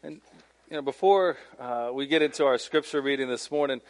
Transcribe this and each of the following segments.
And you know, before uh, we get into our scripture reading this morning,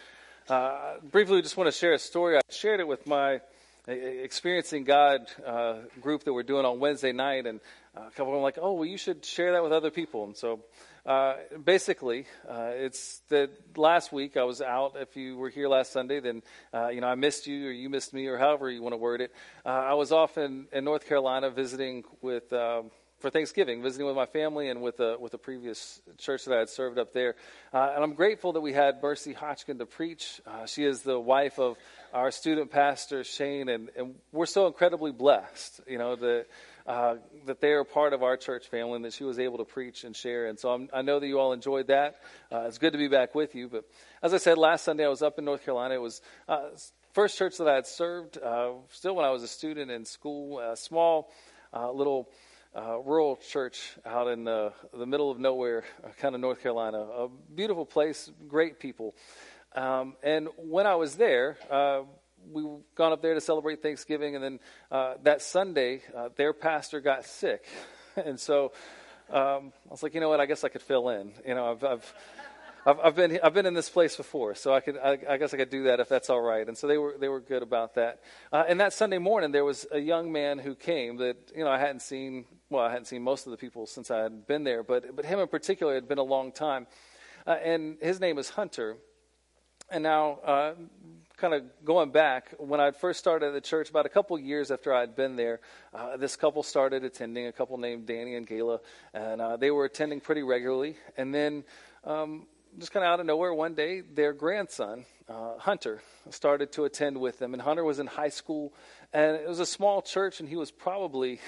uh, briefly, just want to share a story. I shared it with my experiencing God uh, group that we're doing on Wednesday night, and a couple of them like, "Oh, well, you should share that with other people." And so, uh, basically, uh, it's that last week I was out. If you were here last Sunday, then uh, you know I missed you, or you missed me, or however you want to word it. Uh, I was off in, in North Carolina visiting with. Um, for Thanksgiving, visiting with my family and with a, with a previous church that I had served up there. Uh, and I'm grateful that we had Mercy Hodgkin to preach. Uh, she is the wife of our student pastor, Shane, and, and we're so incredibly blessed, you know, that, uh, that they are part of our church family and that she was able to preach and share. And so I'm, i know that you all enjoyed that. Uh, it's good to be back with you. But as I said, last Sunday I was up in North Carolina. It was uh, first church that I had served, uh, still when I was a student in school, a small little uh, rural church out in the, the middle of nowhere, uh, kind of North Carolina. A beautiful place, great people. Um, and when I was there, uh, we gone up there to celebrate Thanksgiving, and then uh, that Sunday, uh, their pastor got sick, and so um, I was like, you know what? I guess I could fill in. You know, I've, I've I've, I've, been I've been in this place before, so I could I, I, guess I could do that if that's all right. And so they were they were good about that. Uh, and that Sunday morning, there was a young man who came that you know I hadn't seen. Well, I hadn't seen most of the people since I had been there, but but him in particular had been a long time. Uh, and his name is Hunter. And now, uh, kind of going back, when I first started at the church, about a couple years after I had been there, uh, this couple started attending, a couple named Danny and Gayla, and uh, they were attending pretty regularly. And then um, just kind of out of nowhere, one day, their grandson, uh, Hunter, started to attend with them. And Hunter was in high school, and it was a small church, and he was probably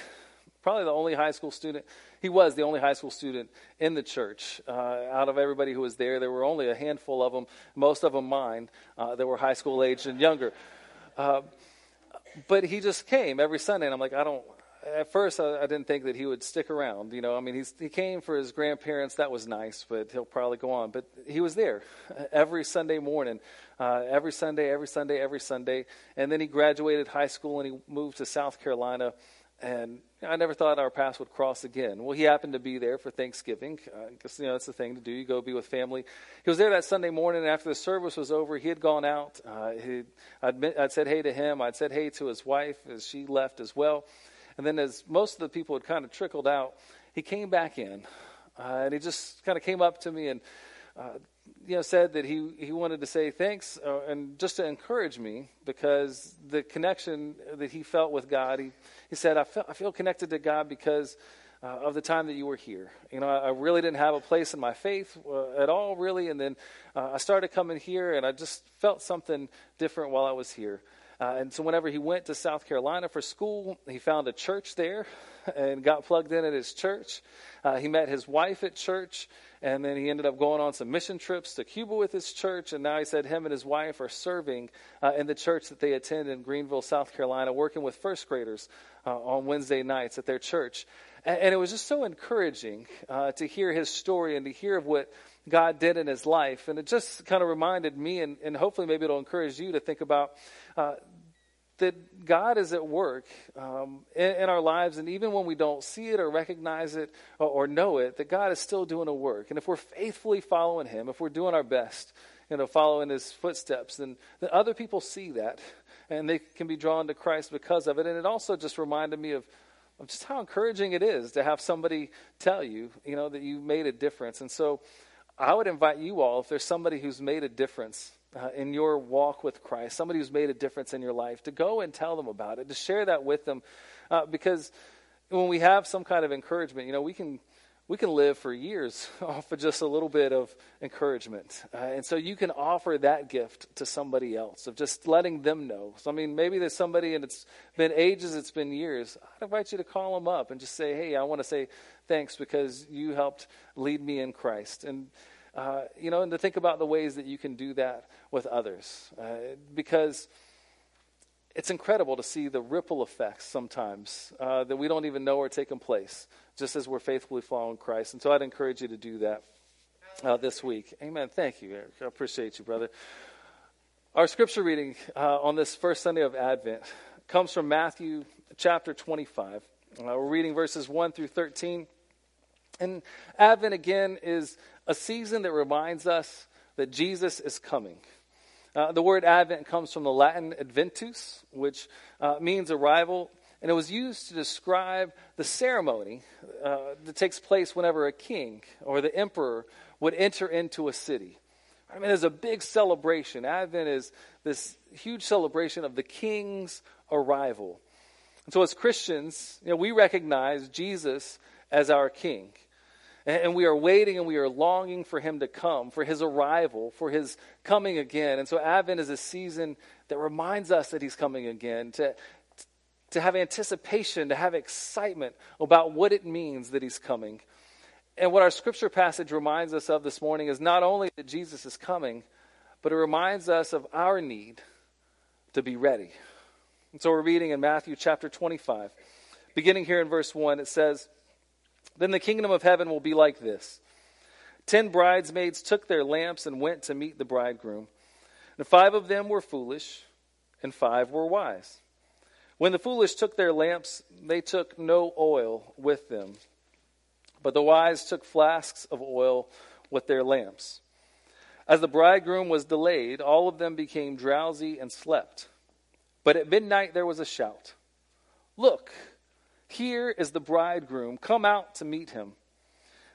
probably the only high school student. He was the only high school student in the church. Uh, out of everybody who was there, there were only a handful of them, most of them mine, uh, that were high school aged and younger. Uh, but he just came every Sunday, and I'm like, I don't, at first I, I, didn't think that he would stick around. You know, I mean, he came for his grandparents. That was nice, but he'll probably go on. But he was there every Sunday morning, uh, every Sunday, every Sunday, every Sunday. And then he graduated high school and he moved to South Carolina. And I never thought our paths would cross again. Well, he happened to be there for Thanksgiving. Uh, you know, that's the thing to do. You go be with family. He was there that Sunday morning, after the service was over, he had gone out. Uh, I'd, I'd said hey to him. I'd said hey to his wife as she left as well. And then, as most of the people had kind of trickled out, he came back in, uh, and he just kind of came up to me and, uh, you know, said that he he wanted to say thanks uh, and just to encourage me because the connection that he felt with God. He he said, I feel I feel connected to God because. Uh, of the time that you were here. You know, I, I, really didn't have a place in my faith uh, at all, really. And then uh, I started coming here, and I just felt something different while I was here. Uh, and so, whenever he went to South Carolina for school, he found a church there and got plugged in at his church. Uh, he met his wife at church, and then he ended up going on some mission trips to Cuba with his church. And now he said him and his wife are serving uh, in the church that they attend in Greenville, South Carolina, working with first graders uh, on Wednesday nights at their church. And, and it was just so encouraging uh, to hear his story and to hear of what God did in his life. And it just kind of reminded me, and, and hopefully maybe it'll encourage you to think about uh, that God is at work um, in, in, our lives, and even when we don't see it or recognize it or, or, know it, that God is still doing a work. And if we're faithfully following Him, if we're doing our best, you know, following His footsteps, then, then other people see that, and they can be drawn to Christ because of it. And it also just reminded me of of just how encouraging it is to have somebody tell you, you know, that you made a difference. And so I would invite you all, if there's somebody who's made a difference uh, in your walk with Christ, somebody who's made a difference in your life, to go and tell them about it, to share that with them. Uh, because when we have some kind of encouragement, you know, we can we can live for years off of just a little bit of encouragement. Uh, and so you can offer that gift to somebody else of just letting them know. So, I mean, maybe there's somebody and it's been ages, it's been years. I'd invite you to call them up and just say, hey, I want to say thanks because you helped lead me in Christ. And, uh, you know, and to think about the ways that you can do that with others. Uh, because it's incredible to see the ripple effects sometimes uh, that we don't even know are taking place, just as we're faithfully following Christ. And so I'd encourage you to do that uh, this week. Amen. Thank you, Eric. I appreciate you, brother. Our scripture reading uh, on this first Sunday of Advent comes from Matthew chapter 25. Uh, we're reading verses 1 through 13. And Advent, again, is a season that reminds us that Jesus is coming. Uh, the word Advent comes from the Latin adventus, which uh, means arrival, and it was used to describe the ceremony uh, that takes place whenever a king or the emperor would enter into a city. I mean, there's a big celebration. Advent is this huge celebration of the king's arrival. And so, as Christians, you know, we recognize Jesus as our king. And we are waiting and we are longing for him to come, for his arrival, for his coming again. And so Advent is a season that reminds us that he's coming again, to, to have anticipation, to have excitement about what it means that he's coming. And what our scripture passage reminds us of this morning is not only that Jesus is coming, but it reminds us of our need to be ready. And so we're reading in Matthew chapter 25. Beginning here in verse 1, it says, Then the kingdom of heaven will be like this Ten bridesmaids took their lamps and went to meet the bridegroom. And five of them were foolish, and five were wise. When the foolish took their lamps, they took no oil with them. But the wise took flasks of oil with their lamps. As the bridegroom was delayed, all of them became drowsy and slept. But at midnight there was a shout Look, here is the bridegroom. Come out to meet him.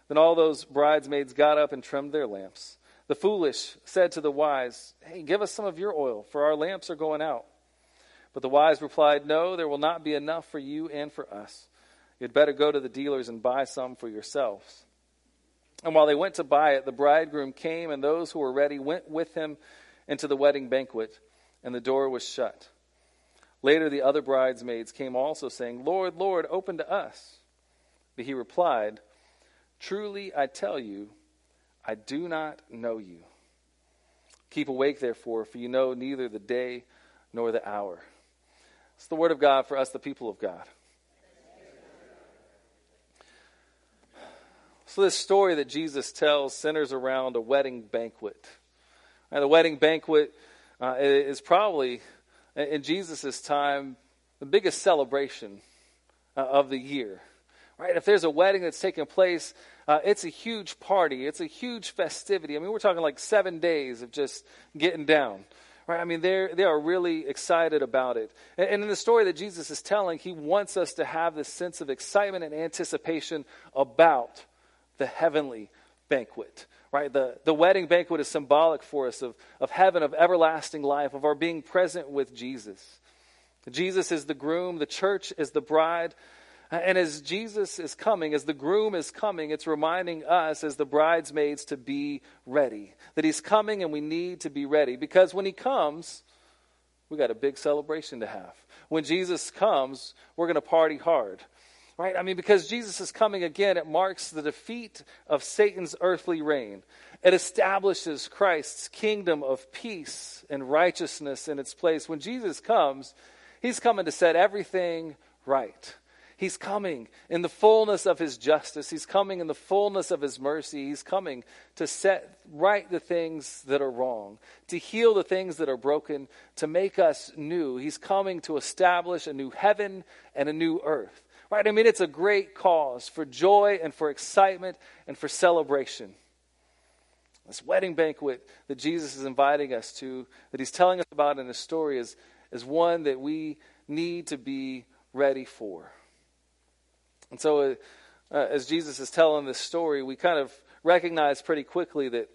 Then all those bridesmaids got up and trimmed their lamps. The foolish said to the wise, Hey, give us some of your oil, for our lamps are going out. But the wise replied, No, there will not be enough for you and for us. You'd better go to the dealers and buy some for yourselves. And while they went to buy it, the bridegroom came, and those who were ready went with him into the wedding banquet, and the door was shut. Later, the other bridesmaids came also, saying, Lord, Lord, open to us. But he replied, Truly I tell you, I do not know you. Keep awake, therefore, for you know neither the day nor the hour. It's the word of God for us, the people of God. So, this story that Jesus tells centers around a wedding banquet. And the wedding banquet uh, is probably, in Jesus' time, the biggest celebration uh, of the year. Right? If there's a wedding that's taking place, uh, it's a huge party. It's a huge festivity. I mean, we're talking like seven days of just getting down. Right? I mean, they they are really excited about it. And, and in the story that Jesus is telling, he wants us to have this sense of excitement and anticipation about the heavenly banquet. Right? The, the wedding banquet is symbolic for us of, of heaven, of everlasting life, of our being present with Jesus. Jesus is the groom, the church is the bride. And as Jesus is coming, as the groom is coming, it's reminding us as the bridesmaids to be ready. That he's coming and we need to be ready. Because when he comes, we got a big celebration to have. When Jesus comes, we're going to party hard. Right? I mean, because Jesus is coming again, it marks the defeat of Satan's earthly reign. It establishes Christ's kingdom of peace and righteousness in its place. When Jesus comes, he's coming to set everything right. He's coming in the fullness of his justice. He's coming in the fullness of his mercy. He's coming to set right the things that are wrong, to heal the things that are broken, to make us new. He's coming to establish a new heaven and a new earth. Right? I mean, it's a great cause for joy and for excitement and for celebration. This wedding banquet that Jesus is inviting us to, that he's telling us about in his story, is, is one that we need to be ready for. And so, uh, uh, as Jesus is telling this story, we kind of recognize pretty quickly that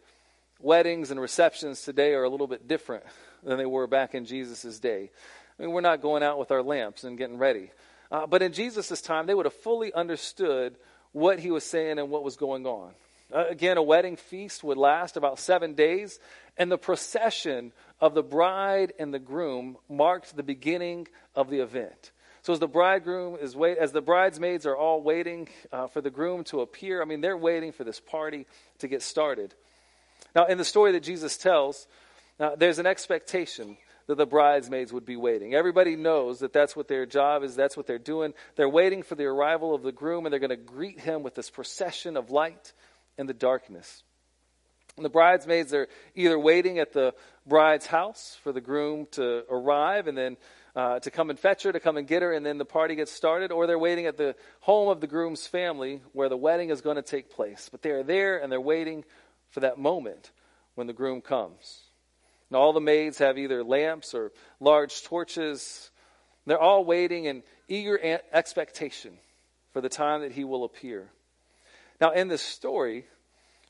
weddings and receptions today are a little bit different than they were back in Jesus' day. I mean, we're not going out with our lamps and getting ready. Uh, but in Jesus' time, they would have fully understood what he was saying and what was going on. Uh, again, a wedding feast would last about seven days, and the procession of the bride and the groom marked the beginning of the event. So as the bridegroom is wait, as the bridesmaids are all waiting uh, for the groom to appear, I mean they're waiting for this party to get started. Now, in the story that Jesus tells, uh, there's an expectation that the bridesmaids would be waiting. Everybody knows that that's what their job is, that's what they're doing. They're waiting for the arrival of the groom, and they're going to greet him with this procession of light in the darkness. And the bridesmaids are either waiting at the bride's house for the groom to arrive, and then uh, to come and fetch her, to come and get her, and then the party gets started, or they're waiting at the home of the groom's family where the wedding is going to take place. But they are there and they're waiting for that moment when the groom comes. And all the maids have either lamps or large torches. They're all waiting in eager expectation for the time that he will appear. Now, in this story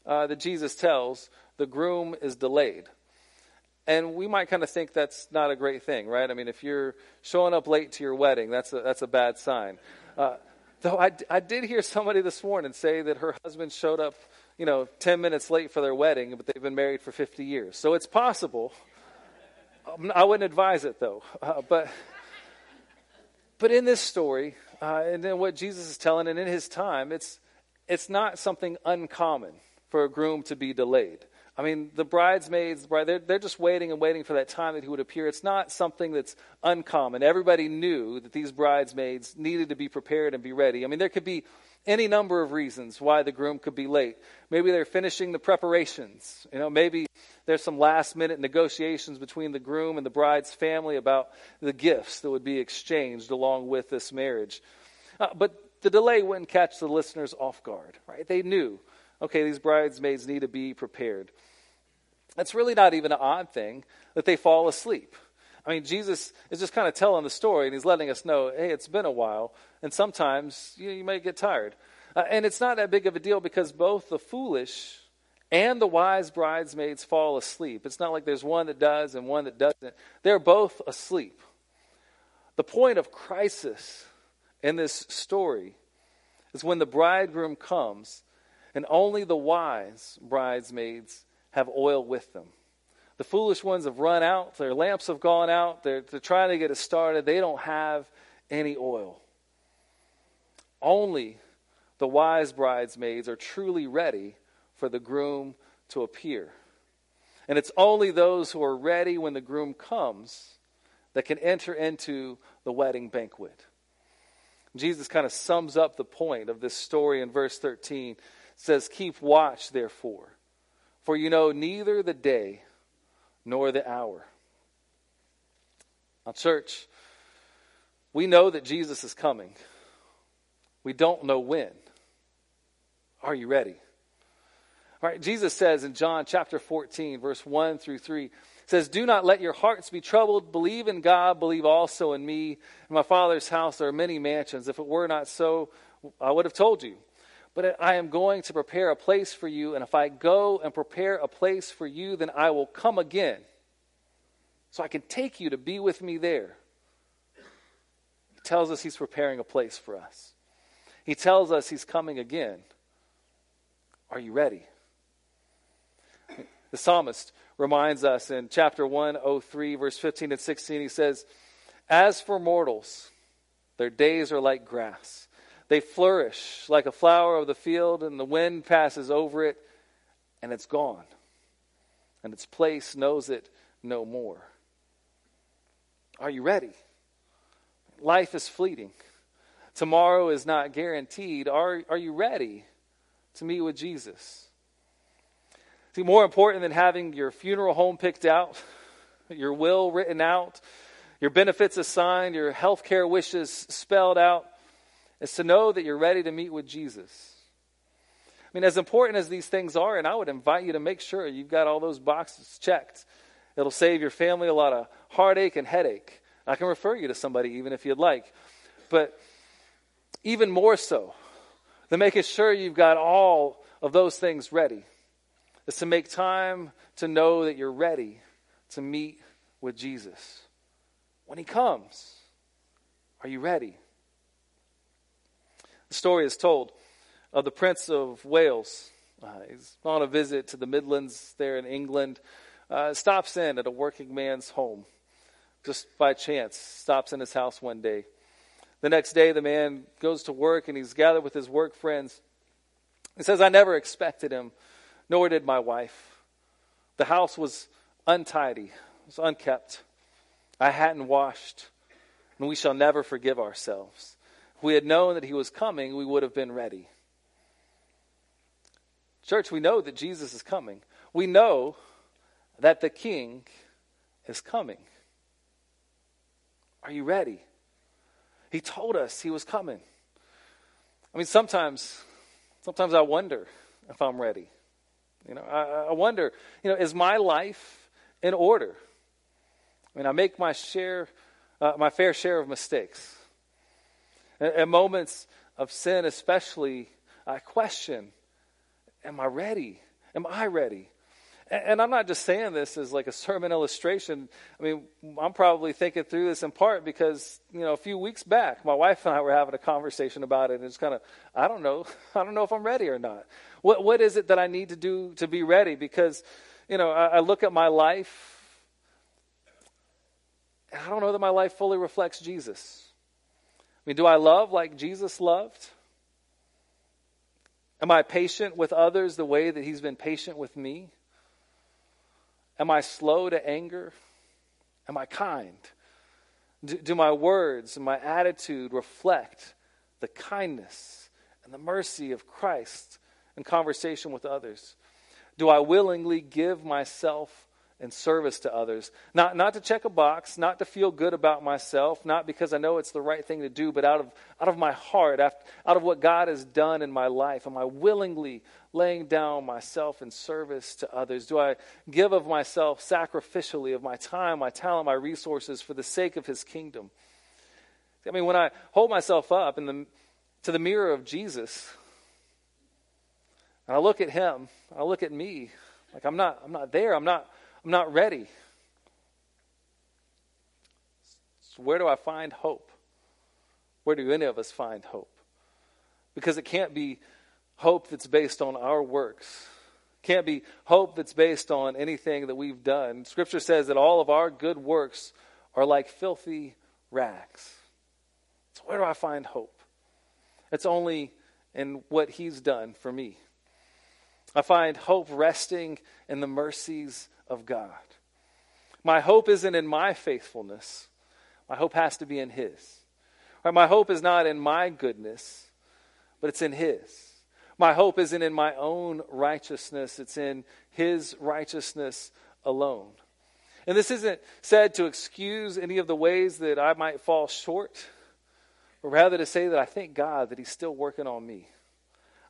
uh, that Jesus tells, the groom is delayed. And we might kind of think that's not a great thing, right? I mean, if you're showing up late to your wedding, that's a, that's a bad sign. Uh, though I, I did hear somebody this morning say that her husband showed up, you know, 10 minutes late for their wedding, but they've been married for 50 years. So it's possible. Um, I wouldn't advise it, though. Uh, but, but in this story, uh, and in what Jesus is telling, and in his time, it's, it's not something uncommon for a groom to be delayed. I mean, the bridesmaids, they're, they're just waiting and waiting for that time that he would appear. It's not something that's uncommon. Everybody knew that these bridesmaids needed to be prepared and be ready. I mean, there could be any number of reasons why the groom could be late. Maybe they're finishing the preparations. You know, maybe there's some last minute negotiations between the groom and the bride's family about the gifts that would be exchanged along with this marriage. Uh, but the delay wouldn't catch the listeners off guard, right? They knew, okay, these bridesmaids need to be prepared. It's really not even an odd thing that they fall asleep. I mean, Jesus is just kind of telling the story, and he's letting us know, hey, it's been a while, and sometimes you, you might get tired. Uh, and it's not that big of a deal because both the foolish and the wise bridesmaids fall asleep. It's not like there's one that does and one that doesn't. They're both asleep. The point of crisis in this story is when the bridegroom comes, and only the wise bridesmaids have oil with them. The foolish ones have run out, their lamps have gone out, they're, they're trying to get it started, they don't have any oil. Only the wise bridesmaids are truly ready for the groom to appear. And it's only those who are ready when the groom comes that can enter into the wedding banquet. Jesus kind of sums up the point of this story in verse 13. It says, Keep watch, therefore for you know neither the day nor the hour. Now, church, we know that Jesus is coming. We don't know when. Are you ready? All right, Jesus says in John chapter 14, verse 1 through 3, says, Do not let your hearts be troubled. Believe in God, believe also in me. In my Father's house there are many mansions. If it were not so, I would have told you. But I am going to prepare a place for you, and if I go and prepare a place for you, then I will come again, so I can take you to be with me there. He tells us he's preparing a place for us. He tells us he's coming again. Are you ready? The psalmist reminds us in chapter 103, verse 15 and 16, he says, As for mortals, their days are like grass. They flourish like a flower of the field, and the wind passes over it, and it's gone. And its place knows it no more. Are you ready? Life is fleeting. Tomorrow is not guaranteed. Are, are you ready to meet with Jesus? See, more important than having your funeral home picked out, your will written out, your benefits assigned, your health care wishes spelled out, is to know that you're ready to meet with Jesus. I mean, as important as these things are, and I would invite you to make sure you've got all those boxes checked. It'll save your family a lot of heartache and headache. I can refer you to somebody even if you'd like. But even more so than making sure you've got all of those things ready is to make time to know that you're ready to meet with Jesus. When he comes, are you ready? The story is told of the Prince of Wales. Uh, he's on a visit to the Midlands there in England. Uh, stops in at a working man's home just by chance. Stops in his house one day. The next day, the man goes to work and he's gathered with his work friends. He says, I never expected him, nor did my wife. The house was untidy, it was unkept. I hadn't washed, and we shall never forgive ourselves. If we had known that he was coming, we would have been ready. Church, we know that Jesus is coming. We know that the king is coming. Are you ready? He told us he was coming. I mean, sometimes, sometimes I wonder if I'm ready. You know, I, I wonder, you know, is my life in order? I mean, I make my share, uh, my fair share of mistakes. At, moments of sin, especially, I question, am I ready? Am I ready? And I'm not just saying this as like a sermon illustration. I mean, I'm probably thinking through this in part because, you know, a few weeks back, my wife and I were having a conversation about it. And it's kind of, I don't know. I don't know if I'm ready or not. What, what is it that I need to do to be ready? Because, you know, I, I look at my life, and I don't know that my life fully reflects Jesus. I mean, do I love like Jesus loved? Am I patient with others the way that he's been patient with me? Am I slow to anger? Am I kind? Do, do, my words and my attitude reflect the kindness and the mercy of Christ in conversation with others? Do I willingly give myself in service to others? Not, not to check a box, not to feel good about myself, not because I know it's the right thing to do, but out of, out of my heart, out of what God has done in my life. Am I willingly laying down myself in service to others? Do I give of myself sacrificially, of my time, my talent, my resources for the sake of his kingdom? I mean, when I hold myself up in the, to the mirror of Jesus, and I look at him, I look at me, like I'm not, I'm not there, I'm not, I'm not ready. So where do I find hope? Where do any of us find hope? Because it can't be hope that's based on our works. It Can't be hope that's based on anything that we've done. Scripture says that all of our good works are like filthy rags. So, where do I find hope? It's only in what He's done for me. I find hope resting in the mercies of God. My hope isn't in my faithfulness, my hope has to be in His. My hope is not in my goodness, but it's in His. My hope isn't in my own righteousness, it's in His righteousness alone. And this isn't said to excuse any of the ways that I might fall short, but rather to say that I thank God that He's still working on me.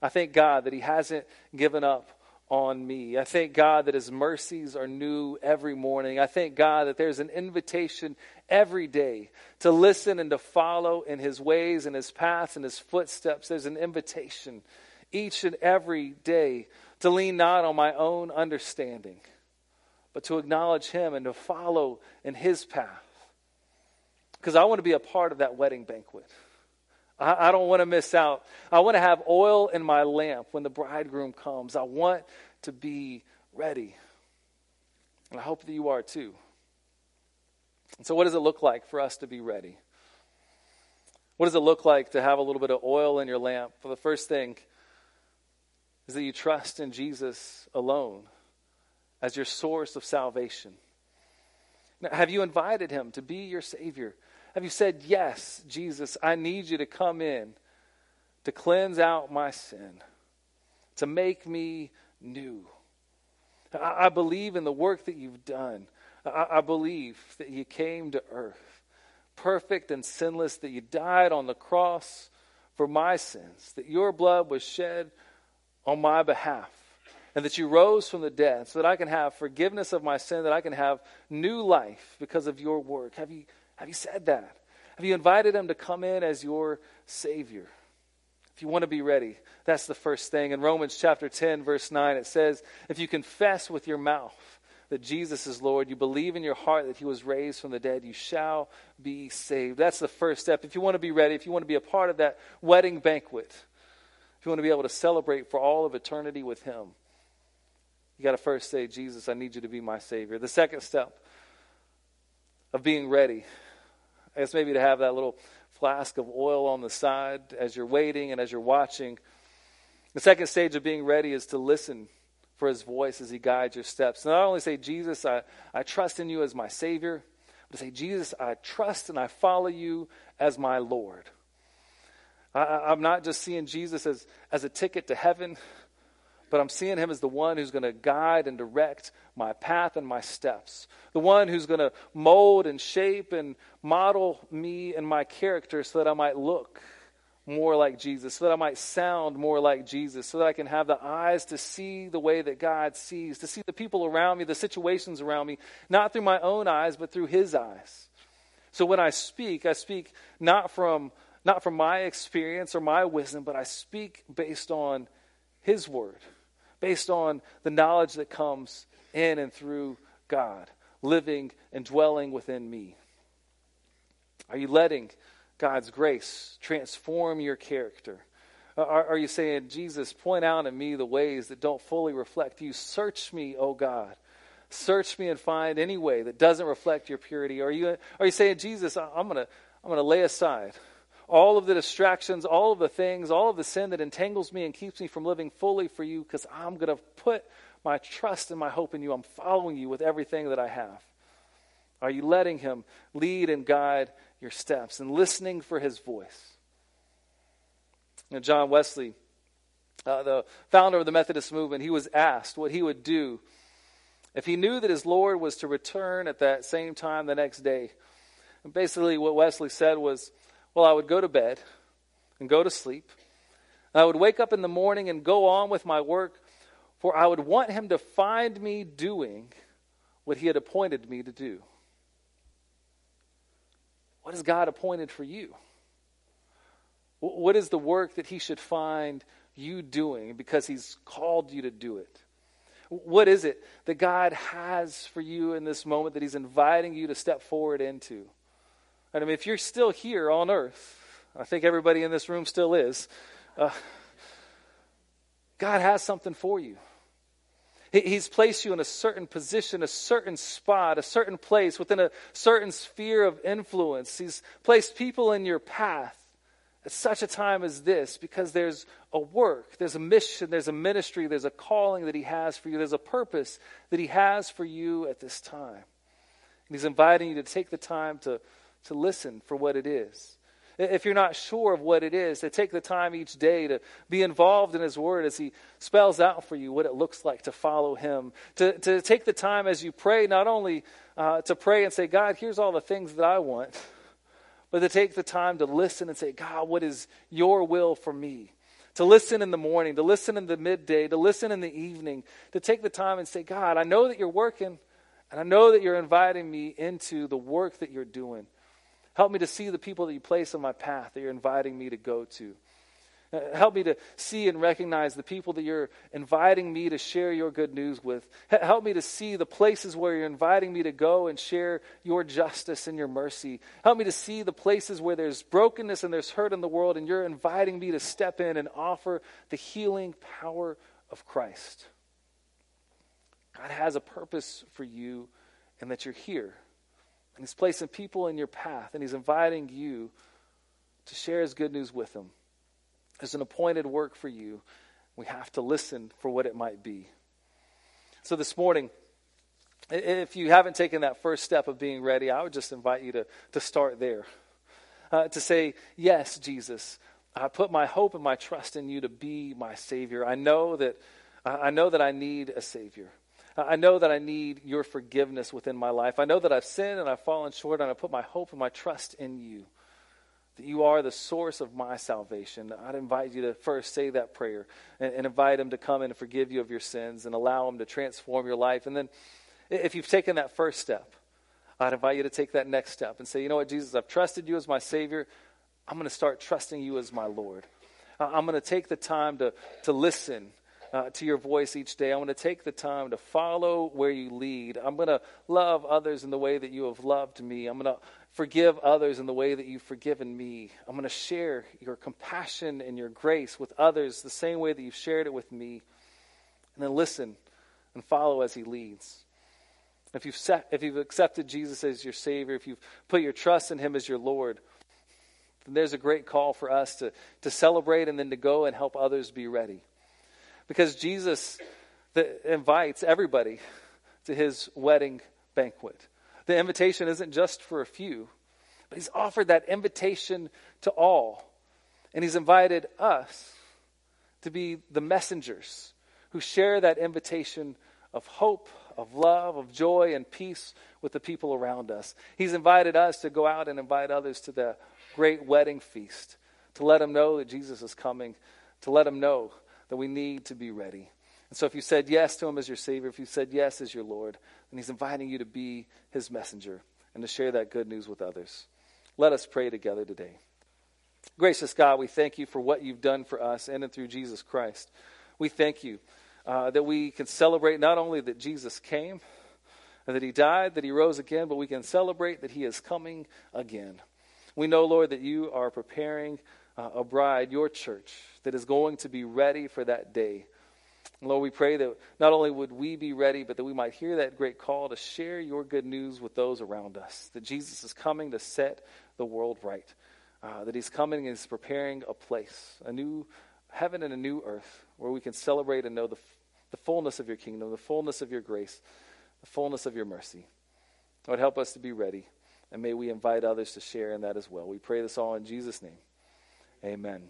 I thank God that He hasn't given up on me. I thank God that His mercies are new every morning. I thank God that there's an invitation every day to listen and to follow in His ways and His paths and His footsteps. There's an invitation each and every day to lean not on my own understanding, but to acknowledge Him and to follow in His path. Because I want to be a part of that wedding banquet. I, I don't want to miss out. I want to have oil in my lamp when the bridegroom comes. I want to be ready. And I hope that you are too. And so, what does it look like for us to be ready? What does it look like to have a little bit of oil in your lamp? For well, the first thing, is that you trust in Jesus alone as your source of salvation. Now, have you invited him to be your Savior? Have you said, Yes, Jesus, I need you to come in to cleanse out my sin, to make me new? I, I believe in the work that you've done. I, I believe that you came to earth, perfect and sinless, that you died on the cross for my sins, that your blood was shed on my behalf, and that you rose from the dead so that I can have forgiveness of my sin, that I can have new life because of your work. Have you, have you said that? Have you invited him to come in as your Savior? If you want to be ready, that's the first thing. In Romans chapter 10, verse 9, it says, If you confess with your mouth that Jesus is Lord, you believe in your heart that he was raised from the dead, you shall be saved. That's the first step. If you want to be ready, if you want to be a part of that wedding banquet, if you want to be able to celebrate for all of eternity with Him, you got to first say, Jesus, I need you to be my Savior. The second step of being ready, I guess maybe to have that little flask of oil on the side as you're waiting and as you're watching. The second stage of being ready is to listen for his voice as he guides your steps. Not only say, Jesus, I, I trust in you as my Savior, but say, Jesus, I trust and I follow you as my Lord. I, am not just seeing Jesus as, as a ticket to heaven, but I'm seeing him as the one who's going to guide and direct my path and my steps, the one who's going to mold and shape and model me and my character so that I might look more like Jesus, so that I might sound more like Jesus, so that I can have the eyes to see the way that God sees, to see the people around me, the situations around me, not through my own eyes, but through His eyes. So when I speak, I speak not from not from my experience or my wisdom, but I speak based on His word, based on the knowledge that comes in and through God, living and dwelling within me. Are you letting God's grace transform your character? Uh, are, are, you saying, Jesus, point out in me the ways that don't fully reflect you? Search me, O God. Search me and find any way that doesn't reflect your purity. Are you, are you saying, Jesus, I'm going to I'm going to lay aside all of the distractions, all of the things, all of the sin that entangles me and keeps me from living fully for you because I'm going to put my trust and my hope in you. I'm following you with everything that I have. Are you letting Him lead and guide your steps and listening for His voice? Know, John Wesley, uh, the founder of the Methodist movement, he was asked what he would do if he knew that his Lord was to return at that same time the next day. And basically, what Wesley said was, well, I would go to bed and go to sleep. I would wake up in the morning and go on with my work, for I would want him to find me doing what he had appointed me to do. What has God appointed for you? What is the work that he should find you doing because he's called you to do it? What is it that God has for you in this moment that he's inviting you to step forward into? And I mean, if you're still here on earth, I think everybody in this room still is, uh, God has something for you. He's placed you in a certain position, a certain spot, a certain place within a certain sphere of influence. He's placed people in your path at such a time as this because there's a work, there's a mission, there's a ministry, there's a calling that He has for you, there's a purpose that He has for you at this time. And He's inviting you to take the time to to listen for what it is. If you're not sure of what it is, to take the time each day to be involved in His Word as He spells out for you what it looks like to follow Him. To, to take the time as you pray, not only uh, to pray and say, God, here's all the things that I want, but to take the time to listen and say, God, what is your will for me? To listen in the morning, to listen in the midday, to listen in the evening, to take the time and say, God, I know that you're working, and I know that you're inviting me into the work that you're doing. Help me to see the people that you place on my path that you're inviting me to go to. Uh, help me to see and recognize the people that you're inviting me to share your good news with. Help me to see the places where you're inviting me to go and share your justice and your mercy. Help me to see the places where there's brokenness and there's hurt in the world, and you're inviting me to step in and offer the healing power of Christ. God has a purpose for you, and that you're here. He's placing people in your path, and He's inviting you to share His good news with them. There's an appointed work for you. We have to listen for what it might be. So this morning, if you haven't taken that first step of being ready, I would just invite you to, to start there. Uh, to say, Yes, Jesus, I put my hope and my trust in you to be my Savior. I know that, I know that I need a Savior. I know that I need your forgiveness within my life. I know that I've sinned and I've fallen short, and I put my hope and my trust in you. That you are the source of my salvation. I'd invite you to first say that prayer and, and invite Him to come and forgive you of your sins and allow Him to transform your life. And then, if you've taken that first step, I'd invite you to take that next step and say, you know what, Jesus, I've trusted you as my Savior. I'm going to start trusting you as my Lord. I'm going to take the time to, to listen uh, to your voice each day. I'm going to take the time to follow where you lead. I'm going to love others in the way that you have loved me. I'm going to forgive others in the way that you've forgiven me. I'm going to share your compassion and your grace with others the same way that you've shared it with me. And then listen and follow as he leads. If you've, set, if you've accepted Jesus as your Savior, if you've put your trust in Him as your Lord, then there's a great call for us to, to celebrate and then to go and help others be ready. Because Jesus invites everybody to his wedding banquet. The invitation isn't just for a few, but he's offered that invitation to all. And he's invited us to be the messengers who share that invitation of hope, of love, of joy, and peace with the people around us. He's invited us to go out and invite others to the great wedding feast, to let them know that Jesus is coming, to let them know that we need to be ready. And so, if you said yes to him as your Savior, if you said yes as your Lord, then he's inviting you to be his messenger and to share that good news with others. Let us pray together today. Gracious God, we thank you for what you've done for us in and through Jesus Christ. We thank you uh, that we can celebrate not only that Jesus came, and that he died, that he rose again, but we can celebrate that he is coming again. We know, Lord, that you are preparing uh, a bride, your church, that is going to be ready for that day. Lord, we pray that not only would we be ready, but that we might hear that great call to share your good news with those around us. That Jesus is coming to set the world right. Uh, that he's coming and he's preparing a place, a new heaven and a new earth, where we can celebrate and know the, the fullness of your kingdom, the fullness of your grace, the fullness of your mercy. Lord, help us to be ready, and may we invite others to share in that as well. We pray this all in Jesus' name. Amen.